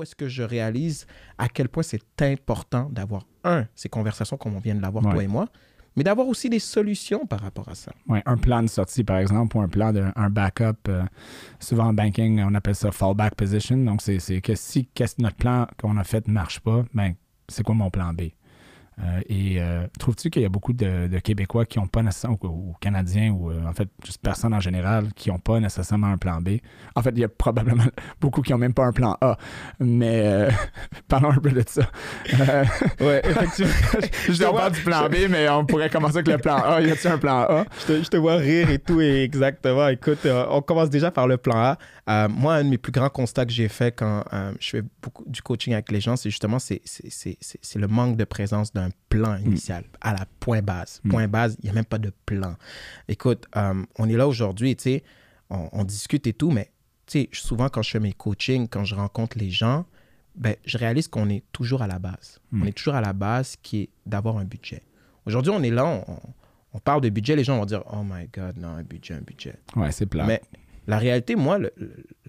où est-ce que je réalise à quel point c'est important d'avoir, un, ces conversations comme on vient de l'avoir, Ouais. toi et moi, mais d'avoir aussi des solutions par rapport à ça. Ouais, un plan de sortie, par exemple, ou un plan de un backup. euh, souvent en banking, on appelle ça fallback position. Donc, c'est c'est que si que notre plan qu'on a fait ne marche pas, ben, c'est quoi mon plan B? Euh, et euh, trouves-tu qu'il y a beaucoup de, de Québécois qui n'ont pas nécessairement, ou, ou Canadiens, ou euh, en fait, juste personnes en général, qui n'ont pas nécessairement un plan B? En fait, il y a probablement beaucoup qui n'ont même pas un plan A. Mais parlons un peu de ça. Ouais, effectivement. je te parle du plan B, mais on pourrait commencer avec le plan A. Y a-t-il un plan A? je, te, je te vois rire et tout, et exactement. Écoute, on commence déjà par le plan A. Euh, moi, un de mes plus grands constats que j'ai fait quand euh, je fais beaucoup du coaching avec les gens, c'est justement c'est, c'est, c'est, c'est- c'est le manque de présence d'un plan initial à la point base. Point base, il n'y a même pas de plan. Écoute, euh, on est là aujourd'hui, tu sais, on, on discute et tout, mais tu sais, souvent quand je fais mes coachings, quand je rencontre les gens, ben, je réalise qu'on est toujours à la base. On est toujours à la base qui est d'avoir un budget. Aujourd'hui, on est là, on, on parle de budget, les gens vont dire Oh my God, non, un budget, un budget. Ouais, c'est plat. Mais la réalité, moi, le-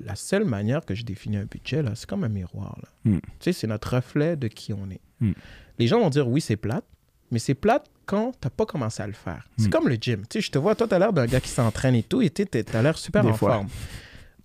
la seule manière que je définis un budget, là, c'est comme un miroir. Là. Mm. Tu sais, c'est notre reflet de qui on est. Mm. Les gens vont dire oui, c'est plate, mais c'est plate quand tu n'as pas commencé à le faire. C'est Mm. comme le gym. Tu sais, je te vois, toi, tu as l'air d'un gars qui s'entraîne et tout, et tu as l'air super Des en fois. forme.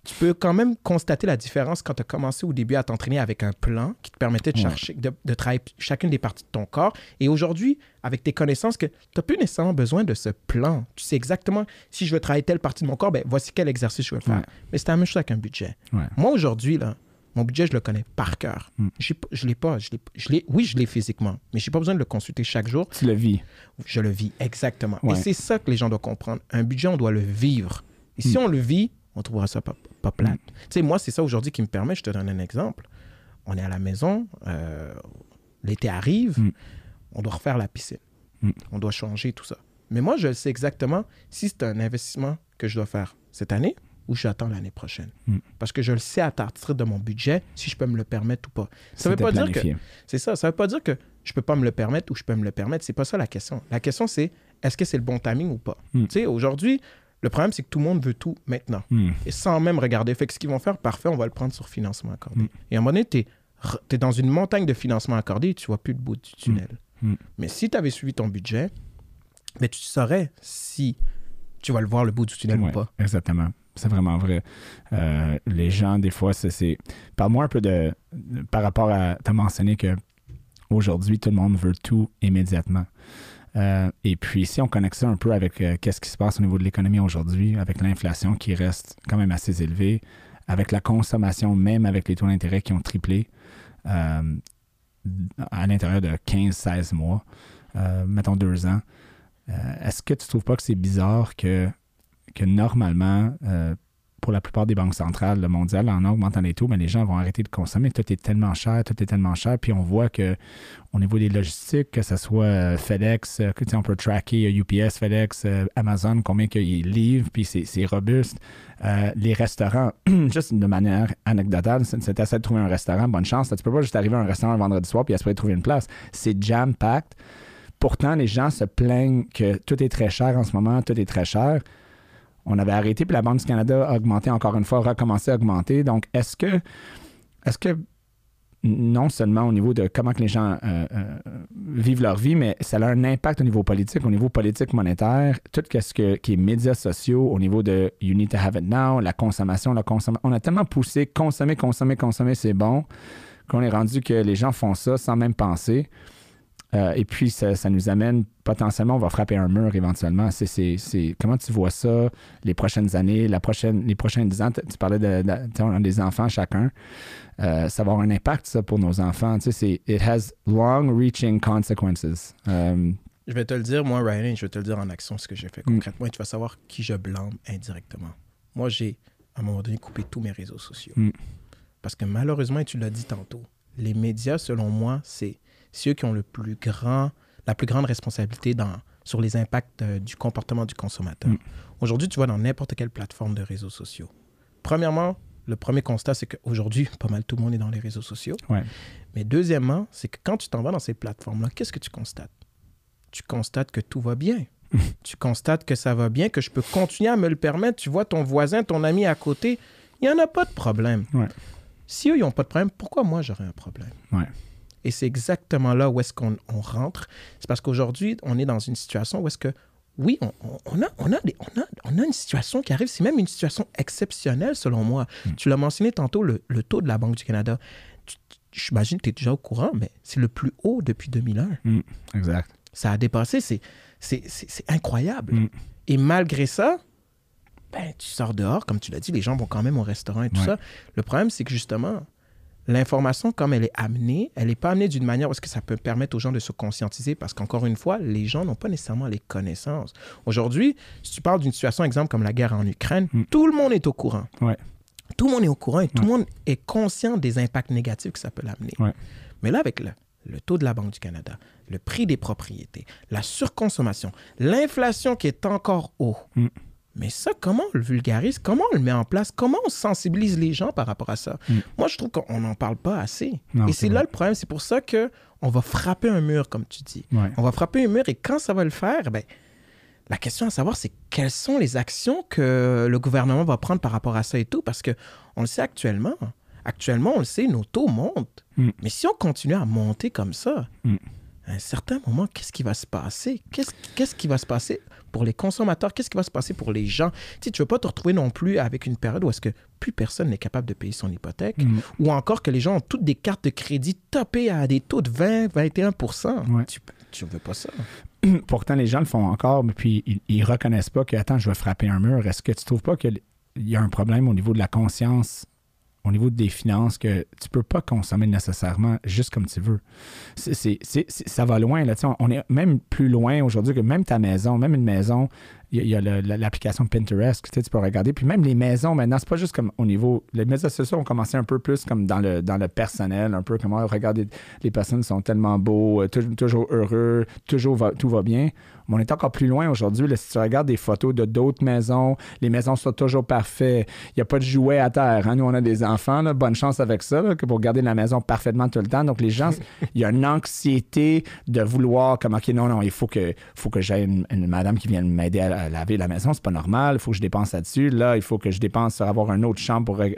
Tu peux quand même constater la différence quand tu as commencé au début à t'entraîner avec un plan qui te permettait de, Ouais. chercher, de, de travailler chacune des parties de ton corps. Et aujourd'hui, avec tes connaissances, que tu n'as plus nécessairement besoin de ce plan. Tu sais exactement si je veux travailler telle partie de mon corps, ben voici quel exercice je veux faire. Ouais. Mais c'est la même chose avec un budget. Ouais. Moi, aujourd'hui, là, mon budget, je le connais par cœur. Mm. Je l'ai pas. Je je oui, je l'ai physiquement, mais j'ai pas besoin de le consulter chaque jour. Tu le vis. Je le vis exactement. Ouais. Et c'est ça que les gens doivent comprendre. Un budget, on doit le vivre. Et si Mm. on le vit, on trouvera ça pas, pas plate. Tu sais, moi, c'est ça aujourd'hui qui me permet, je te donne un exemple. On est à la maison, euh, l'été arrive, Mm. on doit refaire la piscine. Mm. On doit changer tout ça. Mais moi, je sais exactement si c'est un investissement que je dois faire cette année ou j'attends l'année prochaine. Mm. Parce que je le sais à partir de mon budget si je peux me le permettre ou pas. Ça veut pas dire que c'est ça. Ça veut pas dire que je peux pas me le permettre ou je peux me le permettre. C'est pas ça la question. La question, c'est est-ce que c'est le bon timing ou pas? Tu sais, aujourd'hui, le problème, c'est que tout le monde veut tout maintenant. Hmm. Et sans même regarder. Fait que ce qu'ils vont faire, parfait, on va le prendre sur financement accordé. Mm. Et à un moment donné, tu es, dans une montagne de financement accordé et tu vois plus le bout du tunnel. Mm. Mais si tu avais suivi ton budget, ben, tu saurais si tu vas le voir le bout du tunnel Ouais, ou pas. Exactement. C'est vraiment vrai. Euh, les gens, des fois, c'est-. Parle-moi un peu de, de- Par rapport à. Tu as mentionné que aujourd'hui, tout le monde veut tout immédiatement. Euh, et puis, si on connecte ça un peu avec euh, qu'est-ce qui se passe au niveau de l'économie aujourd'hui, avec l'inflation qui reste quand même assez élevée, avec la consommation, même avec les taux d'intérêt qui ont triplé euh, à l'intérieur de 15-16 mois, mettons deux ans, est-ce que tu trouves pas que c'est bizarre que, que normalement, pour la plupart des banques centrales le mondial, en augmentant les taux, les gens vont arrêter de consommer. Tout est tellement cher, tout est tellement cher. Puis on voit que au niveau des logistiques, que ce soit euh, FedEx, euh, que, tu sais, on peut tracker euh, UPS, FedEx, Amazon, combien qu'ils livrent, puis c'est robuste. Les restaurants, juste de manière anecdotale, c'est c'est assez de trouver un restaurant, bonne chance. Tu peux pas juste arriver à un restaurant un vendredi soir puis espérer trouver une place. C'est jam-packed. Pourtant, les gens se plaignent que tout est très cher en ce moment, tout est très cher. On avait arrêté, puis la Banque du Canada a augmenté encore une fois, recommencé à augmenter. Donc, est-ce que, est-ce que non seulement au niveau de comment que les gens euh, euh, vivent leur vie, mais ça a un impact au niveau politique, au niveau politique monétaire, tout ce qui est médias sociaux, au niveau de You need to have it now, la consommation, la consommation. On a tellement poussé consommer, consommer, consommer, c'est bon, qu'on est rendu que les gens font ça sans même penser. Euh, et puis, ça, ça nous amène potentiellement, on va frapper un mur éventuellement. C'est, comment tu vois ça les prochaines années, la prochaine, les prochains 10 ans? Tu parlais de, on a des enfants chacun. Euh, ça va avoir un impact, ça, pour nos enfants. Tu sais, c'est, it has long-reaching consequences. Euh, Je vais te le dire, moi, Ryan, je vais te le dire en action ce que j'ai fait Mm. concrètement et tu vas savoir qui je blâme indirectement. Moi, j'ai, à un moment donné, coupé tous mes réseaux sociaux. Mm. Parce que malheureusement, et tu l'as dit tantôt, les médias, selon moi, c'est ceux qui ont le plus grand, la plus grande responsabilité dans, sur les impacts euh, du comportement du consommateur. Mm. Aujourd'hui, tu vois dans n'importe quelle plateforme de réseaux sociaux. Premièrement, le premier constat, c'est qu'aujourd'hui, pas mal tout le monde est dans les réseaux sociaux. Ouais. Mais deuxièmement, c'est que quand tu t'en vas dans ces plateformes-là, qu'est-ce que tu constates? Tu constates que tout va bien. tu constates que ça va bien, que je peux continuer à me le permettre. Tu vois ton voisin, ton ami à côté, il n'y en a pas de problème. Ouais. Si eux, ils n'ont pas de problème, pourquoi moi, j'aurais un problème? Ouais. Et c'est exactement là où est-ce qu'on on rentre. C'est parce qu'aujourd'hui, on est dans une situation où est-ce que, oui, on, a, on, a des- on, a, on a une situation qui arrive. C'est même une situation exceptionnelle, selon moi. Tu l'as mentionné tantôt, le, le taux de la Banque du Canada. J'imagine que tu es déjà au courant, mais c'est le plus haut depuis 2001. Mm. Exact. Ça a dépassé. C'est, c'est, c'est, c'est incroyable. Mm. Et malgré ça, ben, tu sors dehors, comme tu l'as dit, les gens vont quand même au restaurant et tout Ouais. ça. Le problème, c'est que justement, l'information, comme elle est amenée, elle n'est pas amenée d'une manière est-ce que ça peut permettre aux gens de se conscientiser parce qu'encore une fois, les gens n'ont pas nécessairement les connaissances. Aujourd'hui, si tu parles d'une situation, exemple, comme la guerre en Ukraine, Mm. tout le monde est au courant. Ouais. Tout le monde est au courant et tout le monde est conscient des impacts négatifs que ça peut l'amener. Ouais. Mais là, avec le, le taux de la Banque du Canada, le prix des propriétés, la surconsommation, l'inflation qui est encore haut, Mm. Mais ça, comment on le vulgarise? Comment on le met en place? Comment on sensibilise les gens par rapport à ça? Mm. Moi, je trouve qu'on n'en parle pas assez. Non, et c'est là le problème. C'est pour ça que on va frapper un mur, comme tu dis. Ouais. On va frapper un mur et quand ça va le faire, ben, la question à savoir, c'est quelles sont les actions que le gouvernement va prendre par rapport à ça et tout, parce que on le sait actuellement. Actuellement, on le sait, nos taux montent. Mm. Mais si on continue à monter comme ça, Mm. À un certain moment, qu'est-ce qui va se passer? Qu'est-ce qu'est-ce qui va se passer pour les consommateurs? Qu'est-ce qui va se passer pour les gens? Tu sais, tu ne veux pas te retrouver non plus avec une période où est-ce que plus personne n'est capable de payer son hypothèque, Mm. ou encore que les gens ont toutes des cartes de crédit topées à des taux de 20, 21 Ouais. Tu ne veux pas ça. Pourtant, les gens le font encore, mais puis ils, ils reconnaissent pas que, attends, je vais frapper un mur. Est-ce que tu trouves pas qu'il y a un problème au niveau de la conscience, au niveau des finances, que tu peux pas consommer nécessairement juste comme tu veux? Ça va loin. Là, on, est même plus loin aujourd'hui que même ta maison, même une maison, il y a, l'application Pinterest tu peux regarder. Puis même les maisons, maintenant, c'est pas juste comme au niveau. Les médias sociaux ont commencé un peu plus comme dans le, dans le personnel, un peu comme, ah, regardez, les personnes sont tellement beaux, euh, tou- toujours heureux, toujours tout va bien. Mais on est encore plus loin aujourd'hui. Si tu regardes des photos de d'autres maisons, les maisons sont toujours parfaites. Il n'y a pas de jouets à terre. hein. Nous, on a des enfants. là. Bonne chance avec ça, là, pour garder la maison parfaitement tout le temps. Donc, les gens, il y a une anxiété de vouloir, comme, OK, non, non, il faut que, faut que j'aie une, une madame qui vienne m'aider à, à laver la maison. C'est pas normal. Il faut que je dépense là-dessus. Là, il faut que je dépense sur avoir une autre chambre pour, euh,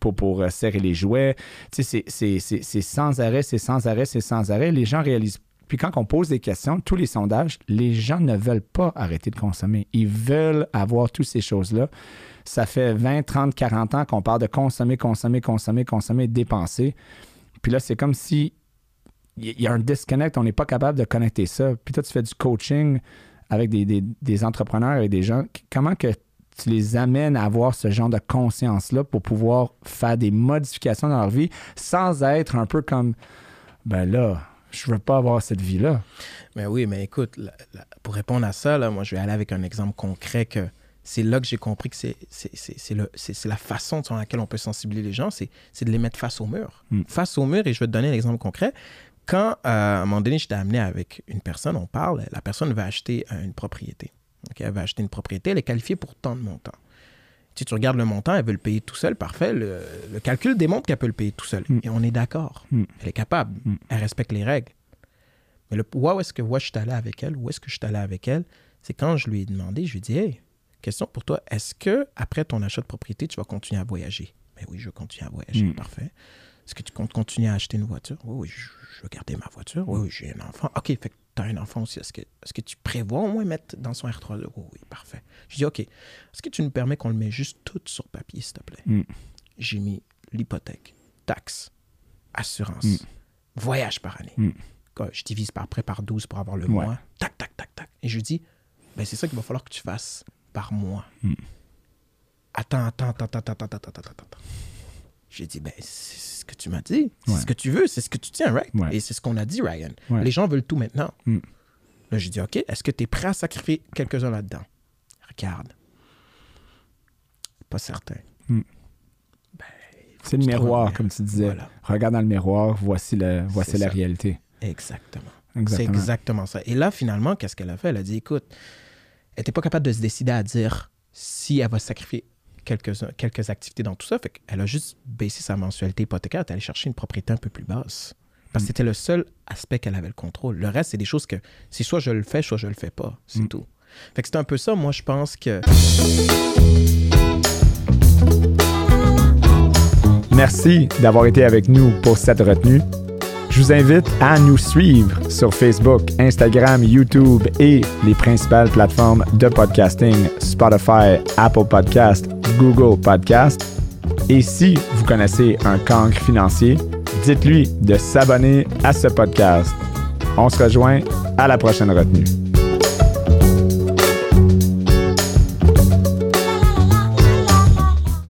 pour, pour euh, serrer les jouets. Tu sais, c'est sans arrêt, c'est sans arrêt, c'est sans arrêt. Les gens réalisent puis quand on pose des questions, tous les sondages, les gens ne veulent pas arrêter de consommer. Ils veulent avoir toutes ces choses-là. Ça fait 20, 30, 40 ans qu'on parle de consommer, consommer, consommer, consommer, dépenser. Puis là, c'est comme si il y a un disconnect, on n'est pas capable de connecter ça. Puis toi, tu fais du coaching avec des, des- des entrepreneurs et des gens. Comment que tu les amènes à avoir ce genre de conscience-là pour pouvoir faire des modifications dans leur vie sans être un peu comme, ben là, je veux pas avoir cette vie-là. Mais oui, mais écoute, pour répondre à ça, là, moi, je vais aller avec un exemple concret que c'est là que j'ai compris que c'est, la façon sur laquelle on peut sensibiliser les gens, c'est, de les mettre face au mur. Mm. Face au mur, et je vais te donner un exemple concret. Quand, euh, à un moment donné, j'étais amené avec une personne, on parle, la personne va acheter une propriété. Ok, Elle va acheter une propriété, elle est qualifiée pour tant de montants. Si tu regardes le montant, elle veut le payer tout seul, parfait. Le, le calcul démontre qu'elle peut le payer tout seul. Mm. Et on est d'accord. Mm. Elle est capable. Mm. Elle respecte les règles. Mais le, où est-ce que moi, je suis allé avec elle? Où est-ce que je suis allé avec elle? C'est quand je lui ai demandé, je lui ai dit, hey, question pour toi, est-ce que après ton achat de propriété, tu vas continuer à voyager? Ben oui, je vais continuer à voyager, parfait. Est-ce que tu comptes continuer à acheter une voiture? Oui, oui, je, je veux garder ma voiture. Oui, oui, j'ai un enfant. OK, fait que tu as un enfant aussi. Est-ce que, est-ce que tu prévois au moins mettre dans son R3? Oui, oui, parfait. Je dis, OK, est-ce que tu nous permets qu'on le met juste tout sur papier, s'il te plaît? Mm. J'ai mis l'hypothèque, taxes, assurance, Mm. voyage par année. Mm. Quoi, Je divise par près par 12 pour avoir le Ouais. mois. Tac, tac, tac, tac. Et je lui dis, ben, c'est ça qu'il va falloir que tu fasses par mois. Mm. Attends, attends, attends, attends, attends, attends, attends, attends. J'ai dit, ben, c'est ce que tu m'as dit. C'est Ouais. ce que tu veux, c'est ce que tu tiens, right? Ouais. Et c'est ce qu'on a dit, Ryan. Ouais. Les gens veulent tout maintenant. Mm. Là, j'ai dit, OK, est-ce que tu es prêt à sacrifier quelques-uns là-dedans? Regarde. Pas certain. Mm. Ben, C'est le miroir, comme tu disais. Voilà. Regarde dans le miroir, voici, le, voici la ça. réalité. Exactement. C'est Exactement. exactement ça. Et là, finalement, qu'est-ce qu'elle a fait? Elle a dit, écoute, elle n'était pas capable de se décider à dire si elle va sacrifier quelques, quelques activités dans tout ça. Fait qu'elle a juste baissé sa mensualité hypothécaire. Elle est allée chercher une propriété un peu plus basse. Parce que Mm. c'était le seul aspect qu'elle avait le contrôle. Le reste, c'est des choses que c'est soit je le fais, soit je le fais pas. C'est Mm. tout. Fait que c'est un peu ça. Moi, je pense que Merci d'avoir été avec nous pour cette retenue. Je vous invite à nous suivre sur Facebook, Instagram, YouTube et les principales plateformes de podcasting Spotify, Apple Podcast, Google Podcast. Et si vous connaissez un cancre financier, dites-lui de s'abonner à ce podcast. On se rejoint à la prochaine retenue.